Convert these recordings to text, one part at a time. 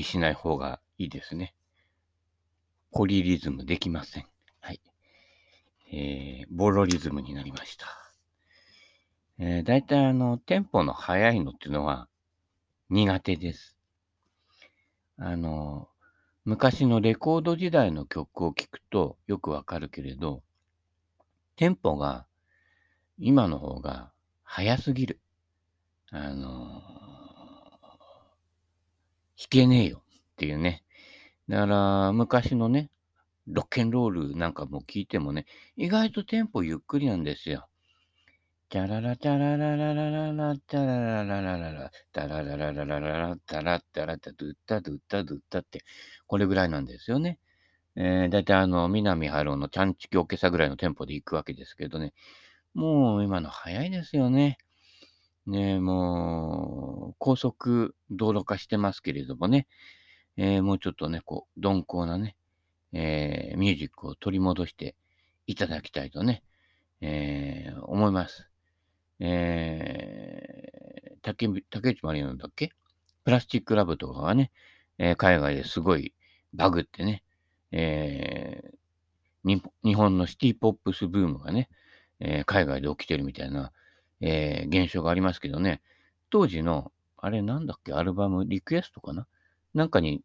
あんまり無理しない方がいいですね。ポリリズムできません。はい。えー、ボロリズムになりました。えー、大体あの、テンポの速いのっていうのは苦手です。あの、昔のレコード時代の曲を聴くとよくわかるけれど、テンポが今の方が速すぎる。あの弾けねえよっていうね。だから昔のね、ロッケンロールなんかも聞いてもね、意外とテンポゆっくりなんですよ。チャララチャララララララチャララララララタラララララララタラッタラタドゥッタドゥッタドゥッタってこれぐらいなんですよね。えー、だいたいあの、三波春夫のちゃんちきおけさぐらいのテンポで行くわけですけどね。もう今の早いですよね。ねもう、高速道路化してますけれどもね。えー、もうちょっとね、こう、鈍行なね、えー、ミュージックを取り戻していただきたいとね、えー、思います。えー、竹竹内まりやのだっけ？プラスチックラブとかがね、えー、海外ですごいバグってね、えー、日本のシティポップスブームがね、えー、海外で起きてるみたいな、えー、現象がありますけどね、当時の、あれなんだっけ、アルバム、リクエストかな？なんかに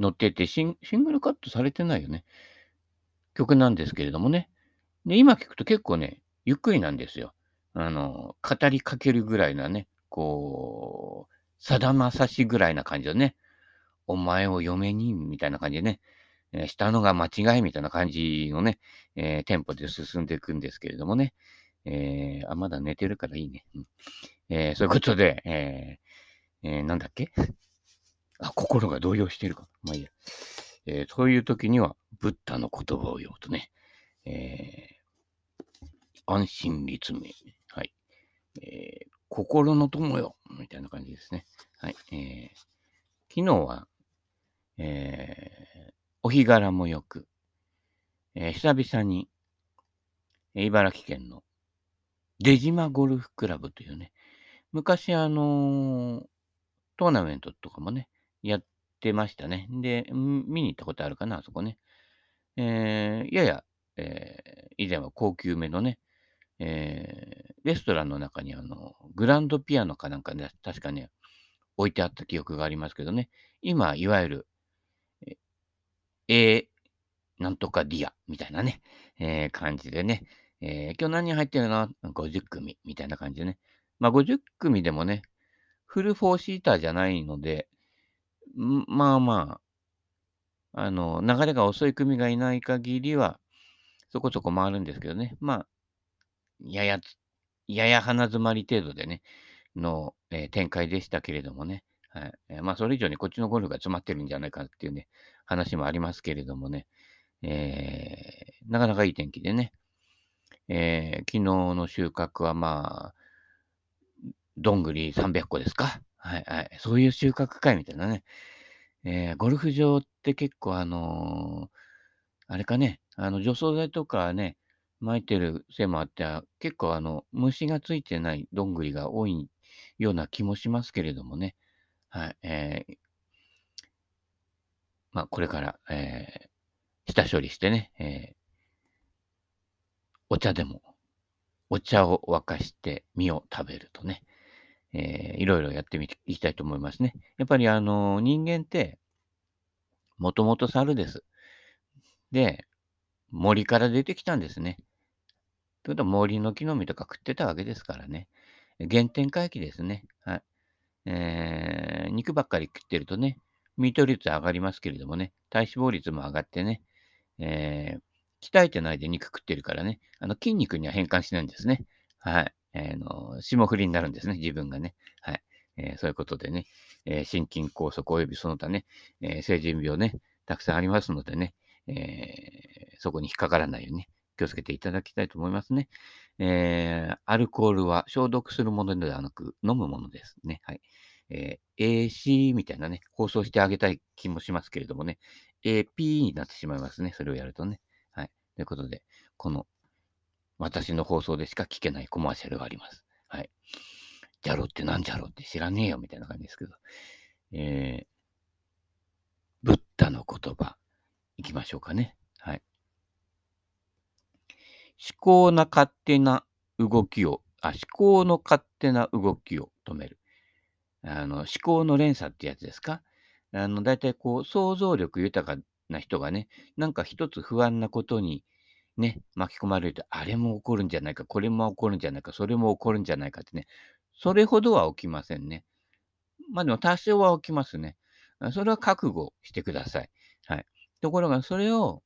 載っててシン、シングルカットされてないよね。曲なんですけれどもね。で、今聞くと結構ね、ゆっくりなんですよ。あの、語りかけるぐらいなね、こう、さだまさしぐらいな感じでね、お前を嫁に、みたいな感じでね、えー、したのが間違いみたいな感じのね、えー、テンポで進んでいくんですけれどもね、えー、あ、まだ寝てるからいいね。うん、えそういうことで、ええなんだっけ？あ、心が動揺してるか。まあいいや。えそういう時には、ブッダの言葉を読むとね、え安心立命。はい。え心の友よ。みたいな感じですね。はい。え昨日は、えお日柄もよく、え久々に、茨城県の出島ゴルフクラブというね、昔あのー、トーナメントとかもね、やってましたね。で、見に行ったことあるかな、あそこね。えー、やや、えー、以前は高級めのね、えー、レストランの中にあの、グランドピアノかなんかね、確かね、置いてあった記憶がありますけどね、今、いわゆる、えー、なんとかディアみたいなね、えー、感じでね、えー、今日何人入ってるの ?50 組みたいな感じでね。まあ50組でもね、フルフォーシーターじゃないので、まあまあ、あの、流れが遅い組がいない限りは、そこそこ回るんですけどね。まあ、やや、やや鼻詰まり程度でね、の、えー、展開でしたけれどもね。はい。え、まあ、それ以上にこっちのゴルフが詰まってるんじゃないかっていうね、話もありますけれどもね。えー、なかなかいい天気でね。えー、昨日の収穫はまあ、どんぐり300個ですか？はいはい。そういう収穫会みたいなね。えー、ゴルフ場って結構あのー、あれかね、あの除草剤とかね、撒いてるせいもあって、結構あの、虫がついてないどんぐりが多いような気もしますけれどもね。はい。えー、まあ、これから、えー、下処理してね、えー、お茶でも、お茶を沸かして実を食べるとね、えー、いろいろやってみていきたいと思いますね。やっぱりあの、人間って、もともと猿です。で、森から出てきたんですね。ということは森の木の実とか食ってたわけですからね。原点回帰ですね。はい。えー、肉ばっかり食ってるとね、ミート率上がりますけれどもね、体脂肪率も上がってね、えー、鍛えてないで肉食ってるからね、あの筋肉には変換しないんですね。はい。えー、の霜降りになるんですね、自分がね。はい。えー、そういうことでね、えー、心筋梗塞及びその他ね、えー、成人病ね、たくさんありますのでね、え、そこに引っかからないようにね、気をつけていただきたいと思いますね。え、アルコールは消毒するものではなく飲むものですね。はい。えー、AC みたいなね、放送してあげたい気もしますけれどもね、AP になってしまいますね。それをやるとね。ということで、この私の放送でしか聞けないコマーシャルがあります。はい。ジャロってなんじゃろって知らねえよみたいな感じですけど。えー、ブッダの言葉、いきましょうかね。はい。思考な勝手な動きを、あ、思考の勝手な動きを止める。あの、思考の連鎖ってやつですか？あの、だいたいこう、想像力豊かな人がね、なんか一つ不安なことにね、巻き込まれると、あれも起こるんじゃないか、これも起こるんじゃないか、それも起こるんじゃないかってね、それほどは起きませんね。まあでも多少は起きますね。それは覚悟してください。はい。ところが、それを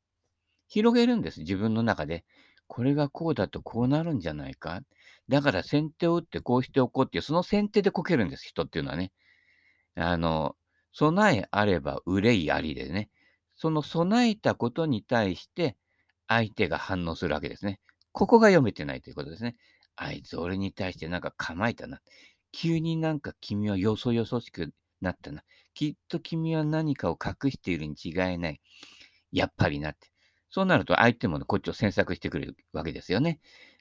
広げるんです、自分の中で。これがこうだとこうなるんじゃないか。だから先手を打ってこうしておこうっていう、その先手でこけるんです、人っていうのはね。あの、備えあれば憂いありでね。その備えたことに対して相手が反応するわけですね。ここが読めてないということですね。あいつ俺に対してなんか構えたな。急になんか君はよそよそしくなったな。きっと君は何かを隠しているに違いない。やっぱりなって。そうなると相手も、ね、こっちを詮索してくれるわけですよね。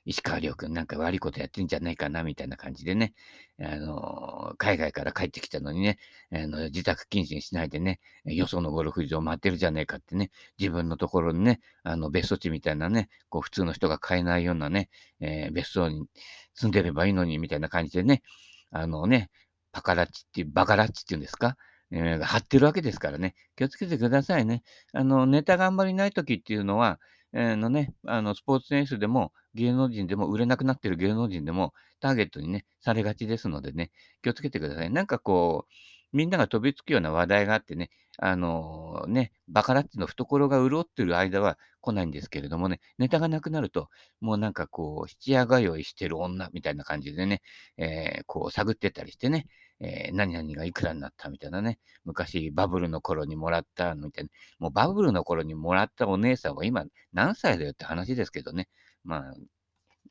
石川遼君なんか悪いことやってんじゃないかなみたいな感じでね、あの海外から帰ってきたのにね、あの自宅謹慎しないでね、よそのゴルフ場回ってるじゃねえかってね、自分のところにね、あの別荘地みたいなね、こう普通の人が買えないようなね、えー、別荘に住んでればいいのにみたいな感じでね、あのね、パカラッチっていう、バカラッチっていうんですか、えー、貼ってるわけですからね、気をつけてくださいね。あの、ネタがあんまりない時っていうのは、のね、あの、スポーツ選手でも、芸能人でも、売れなくなってる芸能人でも、ターゲットにね、されがちですのでね、気をつけてください。なんかこう、みんなが飛びつくような話題があってね、あのー、ね、バカラッチの懐が潤ってる間は来ないんですけれどもね、ネタがなくなると、もうなんかこう、七夜通いしてる女みたいな感じでね、えー、こう探ってたりしてね、えー、何々がいくらになったみたいなね、昔バブルの頃にもらったみたいな、もうバブルの頃にもらったお姉さんは今何歳だよって話ですけどね、まあ、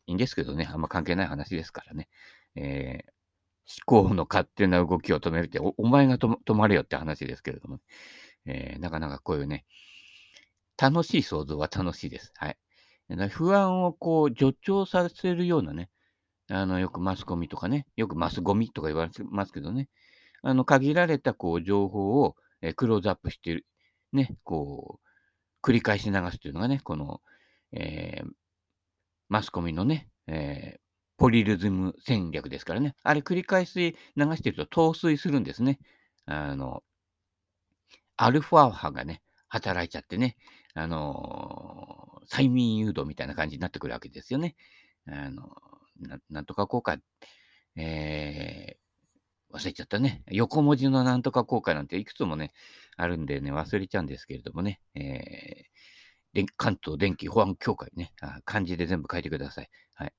いいんですけどね、あんま関係ない話ですからね、えー、思考の勝手な動きを止めるってお、お前が止まれよって話ですけれども、えー、なかなかこういうね、楽しい想像は楽しいです。はい。不安をこう助長させるようなね、あの、よくマスコミとかね、よくマスゴミとか言われてますけどね、あの、限られたこう情報を、えクローズアップしてる、ね、こう、繰り返し流すというのがね、この、えー、マスコミのね、えー、ポリリズム戦略ですからね。あれ繰り返し流してると陶酔するんですね。あの、アルファ波がね、働いちゃってね、あのー、催眠誘導みたいな感じになってくるわけですよね。あのななんとか効果、えー、忘れちゃったね。横文字のなんとか効果なんていくつもね、あるんでね、忘れちゃうんですけれどもね、えー、関東電気保安協会ねあ、漢字で全部書いてください。はい。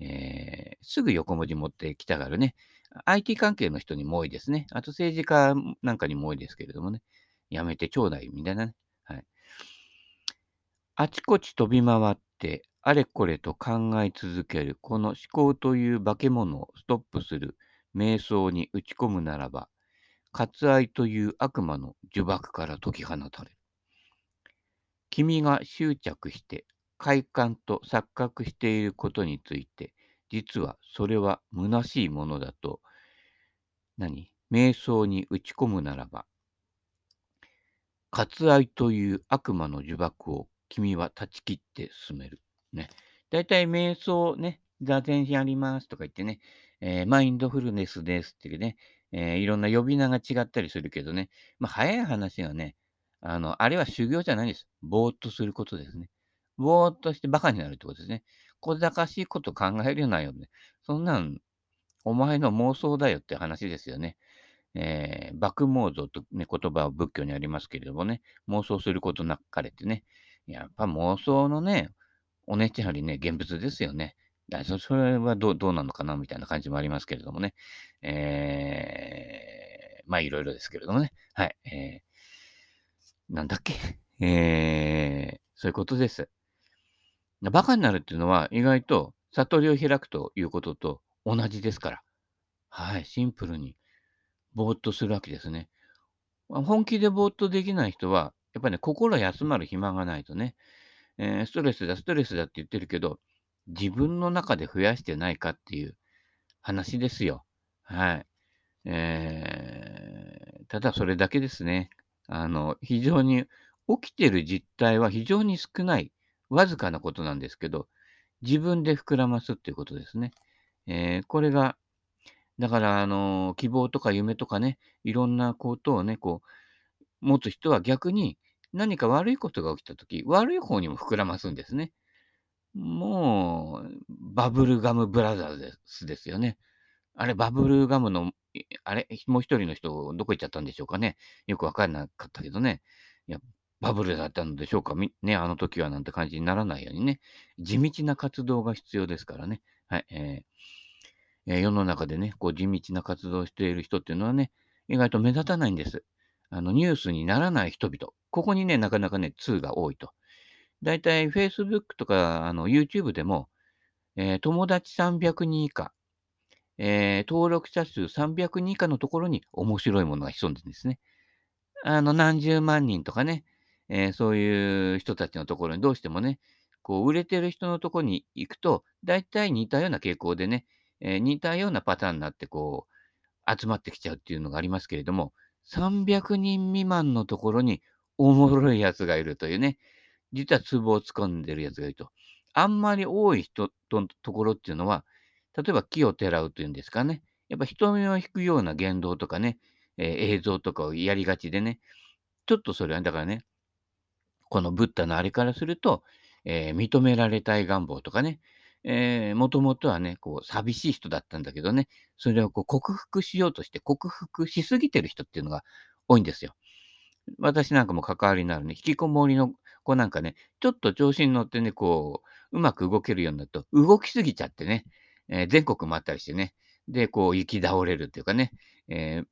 えー、すぐ横文字持ってきたがるね。IT 関係の人にも多いですね。あと政治家なんかにも多いですけれどもね。やめてちょうだいみたいなね。はい。あちこち飛び回って、あれこれと考え続ける、この思考という化け物をストップする瞑想に打ち込むならば、割愛という悪魔の呪縛から解き放たれる。君が執着して快感と錯覚していることについて、実はそれは虚しいものだと、何？瞑想に打ち込むならば、割愛という悪魔の呪縛を君は断ち切って進める。ね。大体瞑想ね、座禅やりますとか言ってね、えー、マインドフルネスですってね、えー、いろんな呼び名が違ったりするけどね、まあ、早い話はね、あの、あれは修行じゃないです。ぼーっとすることですね。ぼーっとしてバカになるってことですね。小賢しいこと考えるようなよね。そんなん、お前の妄想だよって話ですよね。えー、爆妄想と、ね、言葉は仏教にありますけれどもね、妄想することなかれてね、やっぱ妄想のね、おねちゃんよりね、現物ですよね。そそれはどうどうなのかなみたいな感じもありますけれどもね。えー、まあいろいろですけれどもね。はい。えー、なんだっけ？えー、そういうことです。バカになるっていうのは意外と悟りを開くということと同じですから。はい。シンプルにぼーっとするわけですね。本気でぼーっとできない人は、やっぱりね、心休まる暇がないとね、えー、ストレスだ、ストレスだって言ってるけど、自分の中で増やしてないかっていう話ですよ。はい。えー、ただそれだけですね。あの、非常に起きてる実態は非常に少ない、わずかなことなんですけど、自分で膨らますっていうことですね。えーこれが、だから、あの、希望とか夢とかね、いろんなことをね、こう、持つ人は逆に何か悪いことが起きたとき、悪い方にも膨らますんですね。もう、バブルガムブラザーズですよね。あれ、バブルガムの、あれ、もう一人の人、どこ行っちゃったんでしょうかね。よくわかんなかったけどね。いや、バブルだったのでしょうか。ね、あの時はなんて感じにならないようにね。地道な活動が必要ですからね。はい。えーえー世の中でね、こう地道な活動をしている人っていうのはね、意外と目立たないんです。あの、ニュースにならない人々。ここにね、なかなかね、2が多いと。だいたい Facebook とか、あの、YouTube でも、えー友達300人以下、えー登録者数300人以下のところに面白いものが潜んでるんですね。あの、何十万人とかね、えーそういう人たちのところにどうしてもね、こう、売れてる人のところに行くと、だいたい似たような傾向でね、えー似たようなパターンになって、こう、集まってきちゃうっていうのがありますけれども、300人未満のところにおもろいやつがいるというね、実はツボを掴んでるやつがいると。あんまり多い人とところっていうのは、例えば木をてらうというんですかね。やっぱ人目を引くような言動とかね、えー映像とかをやりがちでね、ちょっとそれはだからね、このブッダのあれからすると、えー認められたい願望とかね、えー、もともとはね、こう、寂しい人だったんだけどね、それをこう克服しようとして、克服しすぎてる人っていうのが多いんですよ。私なんかも関わりのあるね、引きこもりの子なんかね、ちょっと調子に乗ってね、こう、うまく動けるようになると、動きすぎちゃってね、えー全国回ったりしてね、で、こう、行き倒れるっていうかね、えー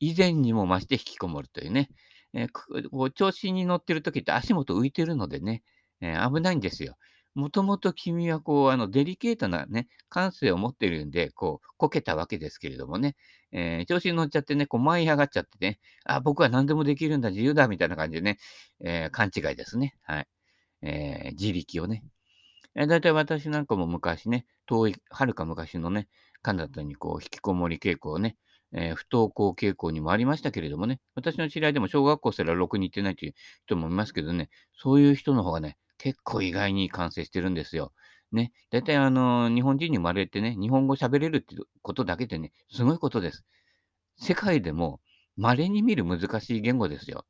以前にも増して引きこもるというね、えーこう調子に乗ってる時って足元浮いてるのでね、えー危ないんですよ。もともと君はこう、あの、デリケートなね、感性を持ってるんで、こう、こけたわけですけれどもね、えー調子に乗っちゃってね、こう舞い上がっちゃってね、あ、僕は何でもできるんだ、自由だ、みたいな感じでね、えー勘違いですね。はい。えー自力をね。えー、だいたい私なんかも昔ね、遠い、はるか昔のね、カナダにこう、引きこもり傾向ね、えー不登校傾向にもありましたけれどもね、私の知り合いでも小学校すらろくに行ってないという人もいますけどね、そういう人の方がね、結構意外に感染してるんですよ。ね、だいたいあの、日本人に生まれてね、日本語喋れるっていうことだけでね、すごいことです。世界でも稀に見る難しい言語ですよ。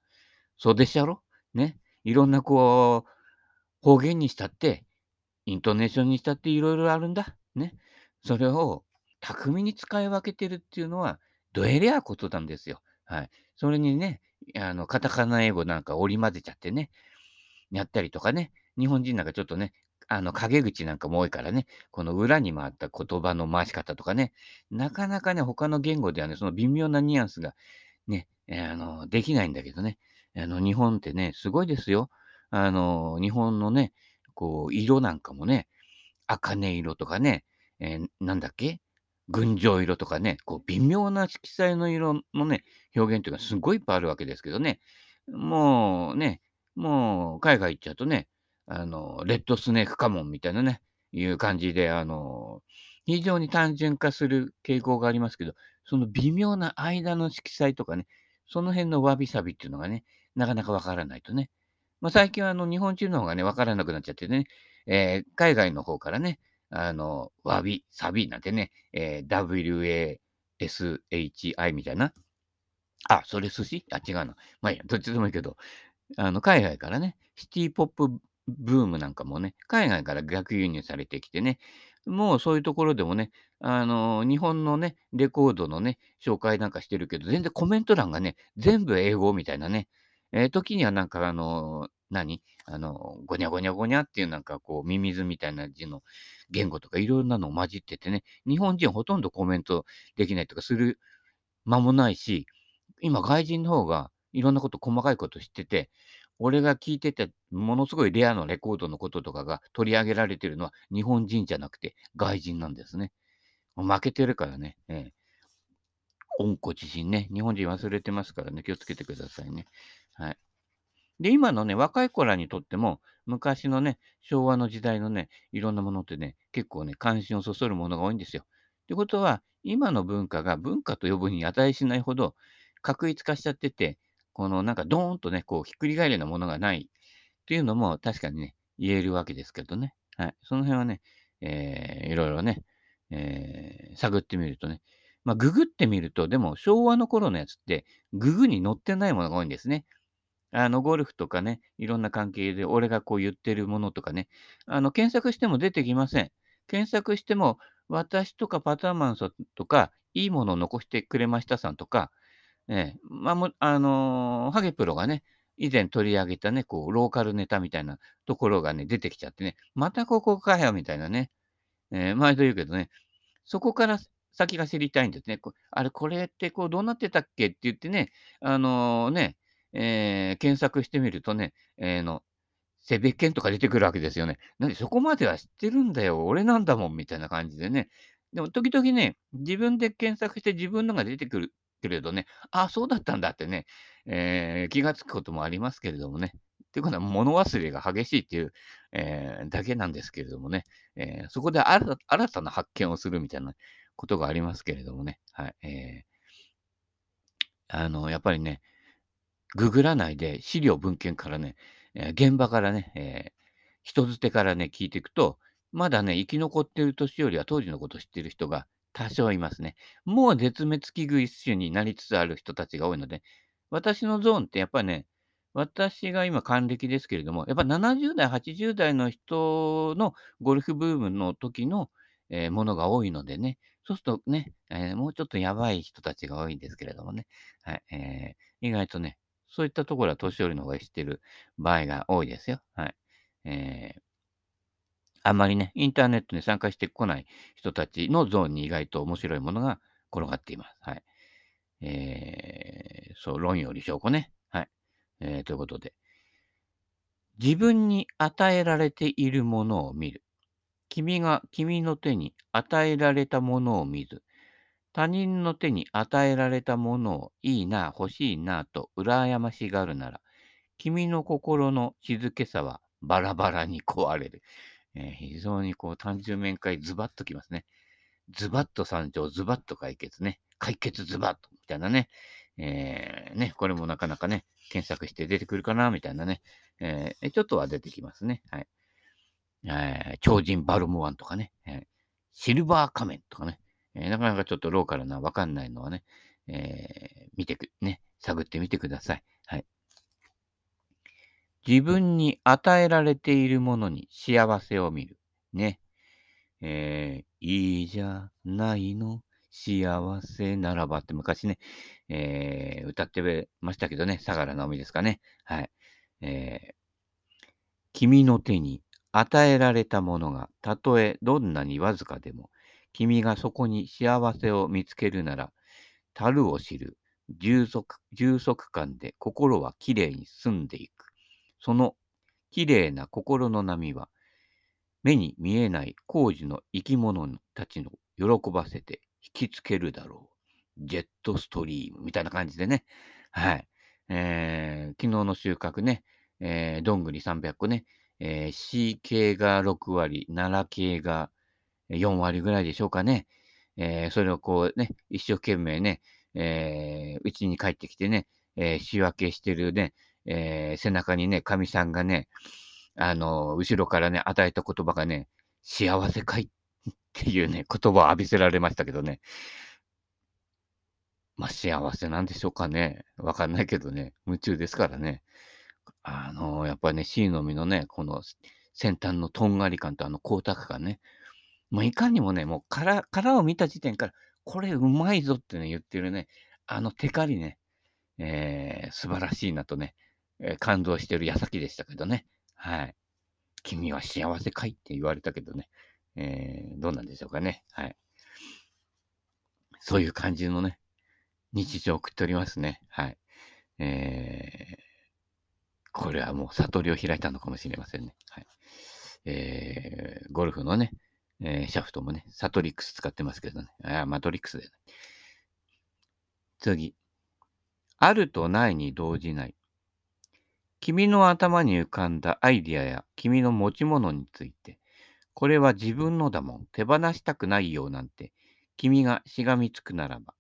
そうでっしゃろ？ね。いろんなこう、方言にしたって、イントネーションにしたっていろいろあるんだ。ね。それを巧みに使い分けてるっていうのは、どえりゃことなんですよ。はい。それにね、あの、カタカナ英語なんか織り交ぜちゃってね、やったりとかね、日本人なんかちょっとね、あの、陰口なんかも多いからね、この裏に回った言葉の回し方とかね、なかなかね、他の言語ではね、その微妙なニュアンスがね、あの、できないんだけどね、あの、日本ってね、すごいですよ。あの、日本のね、こう、色なんかもね、茜色とかね、えーなんだっけ群青色とかね、こう、微妙な色彩の色のね、表現っていうのがすごいいっぱいあるわけですけどね、もうね、もう海外行っちゃうとね、あの、レッドスネークカモンみたいなね、いう感じで、あの、非常に単純化する傾向がありますけど、その微妙な間の色彩とかね、その辺のわびさびっていうのがね、なかなかわからないとね。まあ、最近はあの日本人の方がね、わからなくなっちゃってね、えー海外の方からね、あの、わび、さびなんてね、えー WASHI みたいな。あ、それ寿司？あ、違うな。まあいいや、どっちでもいいけど、あの、海外からね、シティポップブームなんかもね、海外から逆輸入されてきてね、もうそういうところでもね、あの、日本のね、レコードのね、紹介なんかしてるけど、全然コメント欄がね、全部英語みたいなね、えー時にはなんかあの、何あの、ごにゃごにゃごにゃっていうなんかこう、ミミズみたいな字の言語とかいろんなのを混じっててね、日本人ほとんどコメントできないとかする間もないし、今外人の方がいろんなこと、細かいこと知ってて、俺が聞いてて、ものすごいレアなレコードのこととかが取り上げられてるのは日本人じゃなくて外人なんですね。負けてるからね。ええ。温故知新ね。日本人忘れてますからね。気をつけてくださいね。はい。で、今のね、若い子らにとっても、昔のね、昭和の時代のね、いろんなものってね、結構ね、関心をそそるものが多いんですよ。ってことは、今の文化が文化と呼ぶに値しないほど、確一化しちゃってて、このなんかドーンとね、こうひっくり返るようなものがないっていうのも確かにね、言えるわけですけどね。はい。その辺はね、えー、いろいろね、えー、探ってみるとね。まあ、ググってみると、でも昭和の頃のやつって、ググに載ってないものが多いんですね。あの、ゴルフとかね、いろんな関係で、俺がこう言ってるものとかね、あの、検索しても出てきません。検索しても、私とかパターマンさんとか、いいものを残してくれましたさんとか、ええ、まあ、もあのー、ハゲプロがね、以前取り上げたね、こう、ローカルネタみたいなところがね、出てきちゃってね、またここかよ、みたいなね、えー、毎度言うけどね、そこから先が知りたいんですね。こあれ、これってこう、どうなってたっけって言ってね、あのー、ね、えー、検索してみるとね、えー、の、セベケンとか出てくるわけですよね。なんでそこまでは知ってるんだよ。俺なんだもん、みたいな感じでね。でも、時々ね、自分で検索して自分のが出てくるけれどね、ああ、そうだったんだってね、えー、気がつくこともありますけれどもね。っていうことは、物忘れが激しいっていう、えー、だけなんですけれどもね、えー、そこで新たな発見をするみたいなことがありますけれどもね、はい。えー、あの、やっぱりね、ググらないで資料文献からね、え、現場からね、え、人づてからね、聞いていくと、まだね、生き残っている年よりは当時のことを知っている人が多少いますね。もう絶滅危惧一種になりつつある人たちが多いので、私のゾーンってやっぱりね、私が今還暦ですけれども、やっぱ70代、80代の人のゴルフブームの時の、えー、ものが多いのでね、そうするとね、えー、もうちょっとやばい人たちが多いんですけれどもね、はい、えー、意外とね、そういったところは年寄りの方が知ってる場合が多いですよ。はい。えー、あまりね、インターネットに参加してこない人たちのゾーンに意外と面白いものが転がっています。はい。えー、そう、論より証拠ね。はい。えー、ということで。自分に与えられているものを見る。君が君の手に与えられたものを見ず、他人の手に与えられたものをいいな、欲しいなと羨ましがるなら、君の心の静けさはバラバラに壊れる。えー、非常にこう単純面会ズバッときますね。ズバッと参照、ズバッと解決ね。解決ズバッとみたいなね。えー、ね、これもなかなかね、検索して出てくるかなみたいなね。えー、ちょっとは出てきますね。はい。えー、超人バルムワンとかね。えー、シルバー仮面とかね。えー、なかなかちょっとローカルなわかんないのはね、え、見てく、ね、探ってみてください。はい。自分に与えられているものに幸せを見る。ね。えー、いいじゃないの。幸せならばって昔ね、えー、歌ってましたけどね、相良直美ですかね。はい。えー、君の手に与えられたものが、たとえどんなにわずかでも、君がそこに幸せを見つけるなら、樽を知る充足充足感で心はきれいに澄んでいく。そのきれいな心の波は、目に見えない工事の生き物たちの喜ばせて引きつけるだろう。ジェットストリームみたいな感じでね。はい。えー、昨日の収穫ね、えー、どんぐり300個ね、えー、C 系が6割、奈良系が4割ぐらいでしょうかね。えー、それをこうね、一生懸命ね、え、うちに帰ってきてね、え、仕分けしてるね、えー、背中にね、神さんがね、あの、後ろからね、与えた言葉がね、幸せかい？っていうね、言葉を浴びせられましたけどね。まあ、幸せなんでしょうかね。わかんないけどね、夢中ですからね。あの、やっぱりね、C の実のね、この先端のとんがり感とあの光沢感ね。もういかにもね、もう殻、殻を見た時点から、これうまいぞってね、言ってるね、あのテカリね、えー、素晴らしいなとね、えー、感動してる矢先でしたけどね。はい。君は幸せかいって言われたけどね。えー、どうなんでしょうかね。はい。そういう感じのね、日常を送っておりますね。はい。えー、これはもう悟りを開いたのかもしれませんね。はい。えー、ゴルフのね、えー、シャフトもね、サトリックス使ってますけどね。あ、マトリックスで、ね。次。あるとないに動じない。君の頭に浮かんだアイディアや君の持ち物について、これは自分のだもん、手放したくないよなんて、君がしがみつくならば、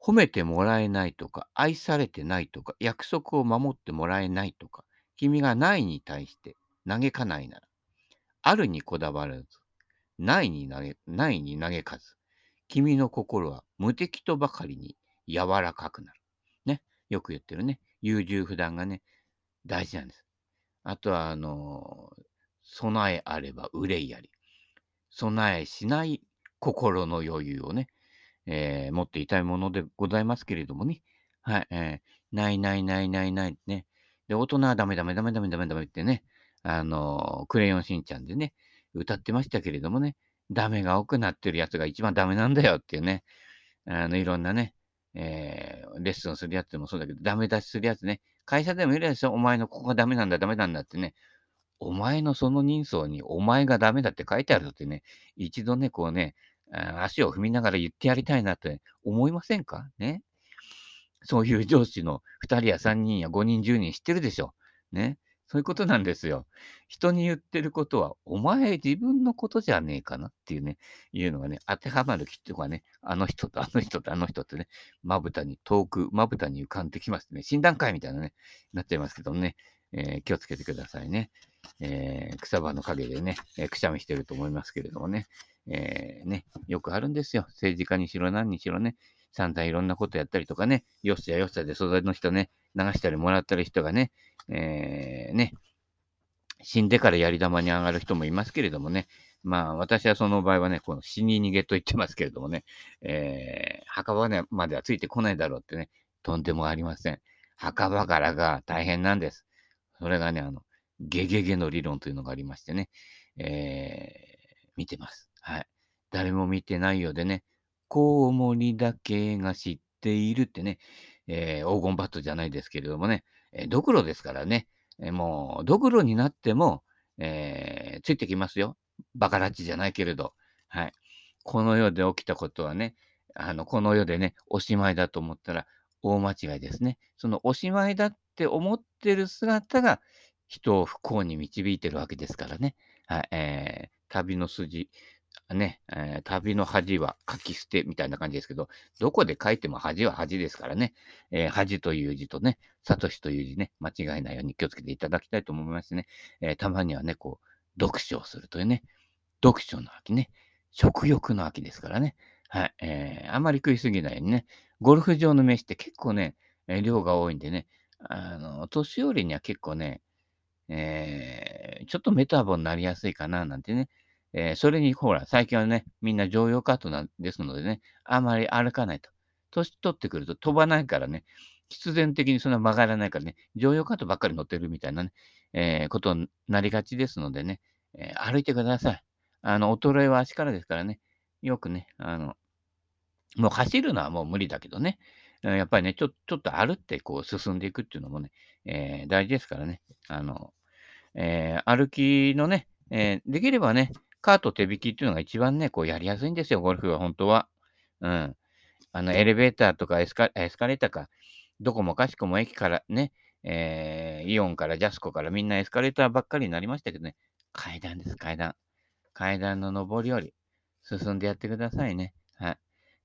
褒めてもらえないとか、愛されてないとか、約束を守ってもらえないとか、君がないに対して嘆かないなら、あるにこだわらず、ないに嘆ないに嘆かず、君の心は無敵とばかりに柔らかくなる。ね。よく言ってるね。優柔不断がね、大事なんです。あとは、あの備えあれば憂いあり。備えしない心の余裕をね、えー、持っていたいものでございますけれどもね。はい、えー、ないないないないないね。で、大人はダメダメダメダメダメダメってね、あの、クレヨンしんちゃんでね、歌ってましたけれどもね、ダメが多くなってるやつが一番ダメなんだよっていうね、あの、いろんなね、えー、レッスンするやつでもそうだけど、ダメ出しするやつね、会社でもいるでしょ、お前のここがダメなんだ、ダメなんだってね、お前のその人相にお前がダメだって書いてあるってね、一度ね、こうね、足を踏みながら言ってやりたいなって思いませんか？ね。そういう上司の2人や3人や5人、10人知ってるでしょ？ね。そういうことなんですよ。人に言ってることは、お前自分のことじゃねえかなっていうね、いうのがね、当てはまる人がね、あの人とあの人とあの人ってね、まぶたに遠く、まぶたに浮かんできますね。診断会みたいなね、なっちゃいますけどね、えー、気をつけてくださいね。えー、草葉の陰でね、えー、くしゃみしてると思いますけれどもね、えー、ね、よくあるんですよ。政治家にしろ何にしろね、散々いろんなことやったりとかね、よっしゃよっしゃで素材の人ね、流したりもらったり人がね、えー、ね、死んでからやり玉に上がる人もいますけれどもね、まあ私はその場合はね、この死に逃げと言ってますけれどもね、えー、墓場まではついてこないだろうってね、とんでもありません。墓場からが大変なんです。それがね、あの、ゲゲゲの理論というのがありましてね、えー、見てます。はい。誰も見てないようでね、コウモリだけが知っているってね、えー、黄金バットじゃないですけれどもね、えー、ドクロですからね、えー、もう、ドクロになっても、え、ついてきますよ。バカラッチじゃないけれど。はい。この世で起きたことはね、あの、この世でね、おしまいだと思ったら大間違いですね。そのおしまいだって思ってる姿が人を不幸に導いてるわけですからね。はい。えー、旅の筋、ね、えー、旅の恥は書き捨てみたいな感じですけど、どこで書いても恥は恥ですからね、えー、恥という字とね、サトシという字ね、間違いないように気をつけていただきたいと思いますね。えー、たまにはね、こう、読書をするというね、読書の秋ね、食欲の秋ですからね、はい、えー、あまり食いすぎないようにね、ゴルフ場の飯って結構ね、え、量が多いんでね、あの、年寄りには結構ね、えー、ちょっとメタボになりやすいかななんてね、えー、それに、ほら、最近はね、みんな常用カットなんですのでね、あまり歩かないと。年取ってくると飛ばないからね、必然的にそんな曲がらないからね、常用カットばっかり乗ってるみたいなね、えー、ことになりがちですのでね、えー、歩いてください。あの、衰えは足からですからね、よくね、あの、もう走るのはもう無理だけどね、やっぱりね、ちょちょっと歩ってこう進んでいくっていうのもね、えー、大事ですからね、あの、えー、歩きのね、えー、できればね、カート手引きっていうのが一番ね、こうやりやすいんですよ、ゴルフは本当は。うん。あの、エレベーターとかエスカエスカレーターか、どこもかしこも駅からね、えー、イオンからジャスコからみんなエスカレーターばっかりになりましたけどね、階段です、階段。階段の上り下り、進んでやってくださいね。はい。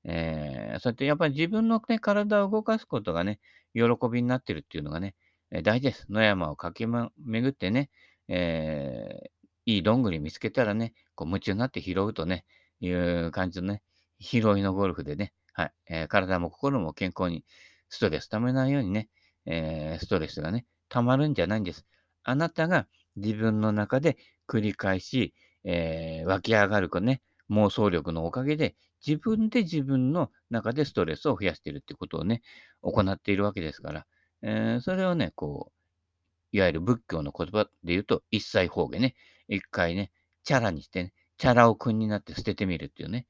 えー、そうやってやっぱり自分の、ね、体を動かすことがね、喜びになってるっていうのがね、え、大事です。野山を駆け、巡ってね、えーいいどんぐり見つけたらね、こう夢中になって拾うとね、いう感じのね、拾いのゴルフでね、はい、えー、体も心も健康に、ストレス溜めないようにね、えー、ストレスがね、溜まるんじゃないんです。あなたが自分の中で繰り返し、えー、湧き上がるかね、妄想力のおかげで、自分で自分の中でストレスを増やしているってことをね、行っているわけですから、えー、それをね、こう、いわゆる仏教の言葉で言うと、一切方言ね。一回ね、チャラにしてね、チャラを君になって捨ててみるっていうね、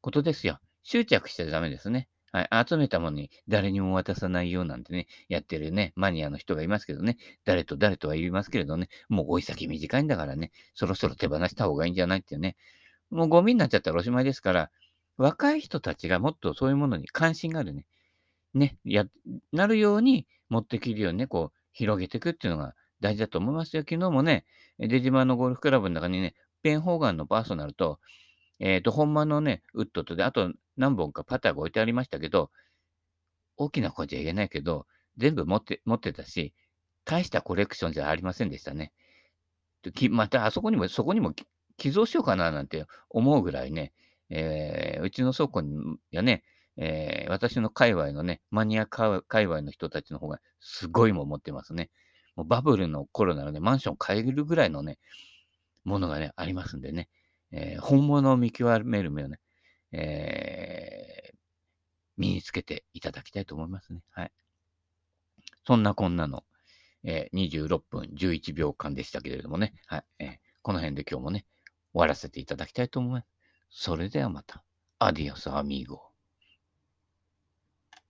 ことですよ。執着しちゃダメですね。はい。集めたものに誰にも渡さないようなんてね、やってるね、マニアの人がいますけどね、誰と誰とは言いますけれどね、もう追い先短いんだからね、そろそろ手放した方がいいんじゃないっていうね、もうゴミになっちゃったらおしまいですから、若い人たちがもっとそういうものに関心があるね、ね、や、なるように持ってきるようにね、こう、広げていくっていうのが大事だと思いますよ。昨日もね、出島のゴルフクラブの中にね、ペンホーガンのパーソナルと、えっ、ー、と、本間のね、ウッドとで、あと何本かパターが置いてありましたけど、大きな声じゃ言えないけど、全部持って持ってたし、大したコレクションじゃありませんでしたね。また、あそこにも、そこにも寄贈しようかななんて思うぐらいね、えー、うちの倉庫やね、えー、私の界隈のね、マニア界隈の人たちの方がすごいもん持ってますね。もうバブルの頃ならね、マンション買えるぐらいのね、ものがね、ありますんでね、えー、本物を見極める目をね、えー、身につけていただきたいと思いますね。はい。そんなこんなの、えー、26分11秒間でしたけれどもね、はい。えー、この辺で今日もね、終わらせていただきたいと思います。それではまた。アディオスアミーゴ。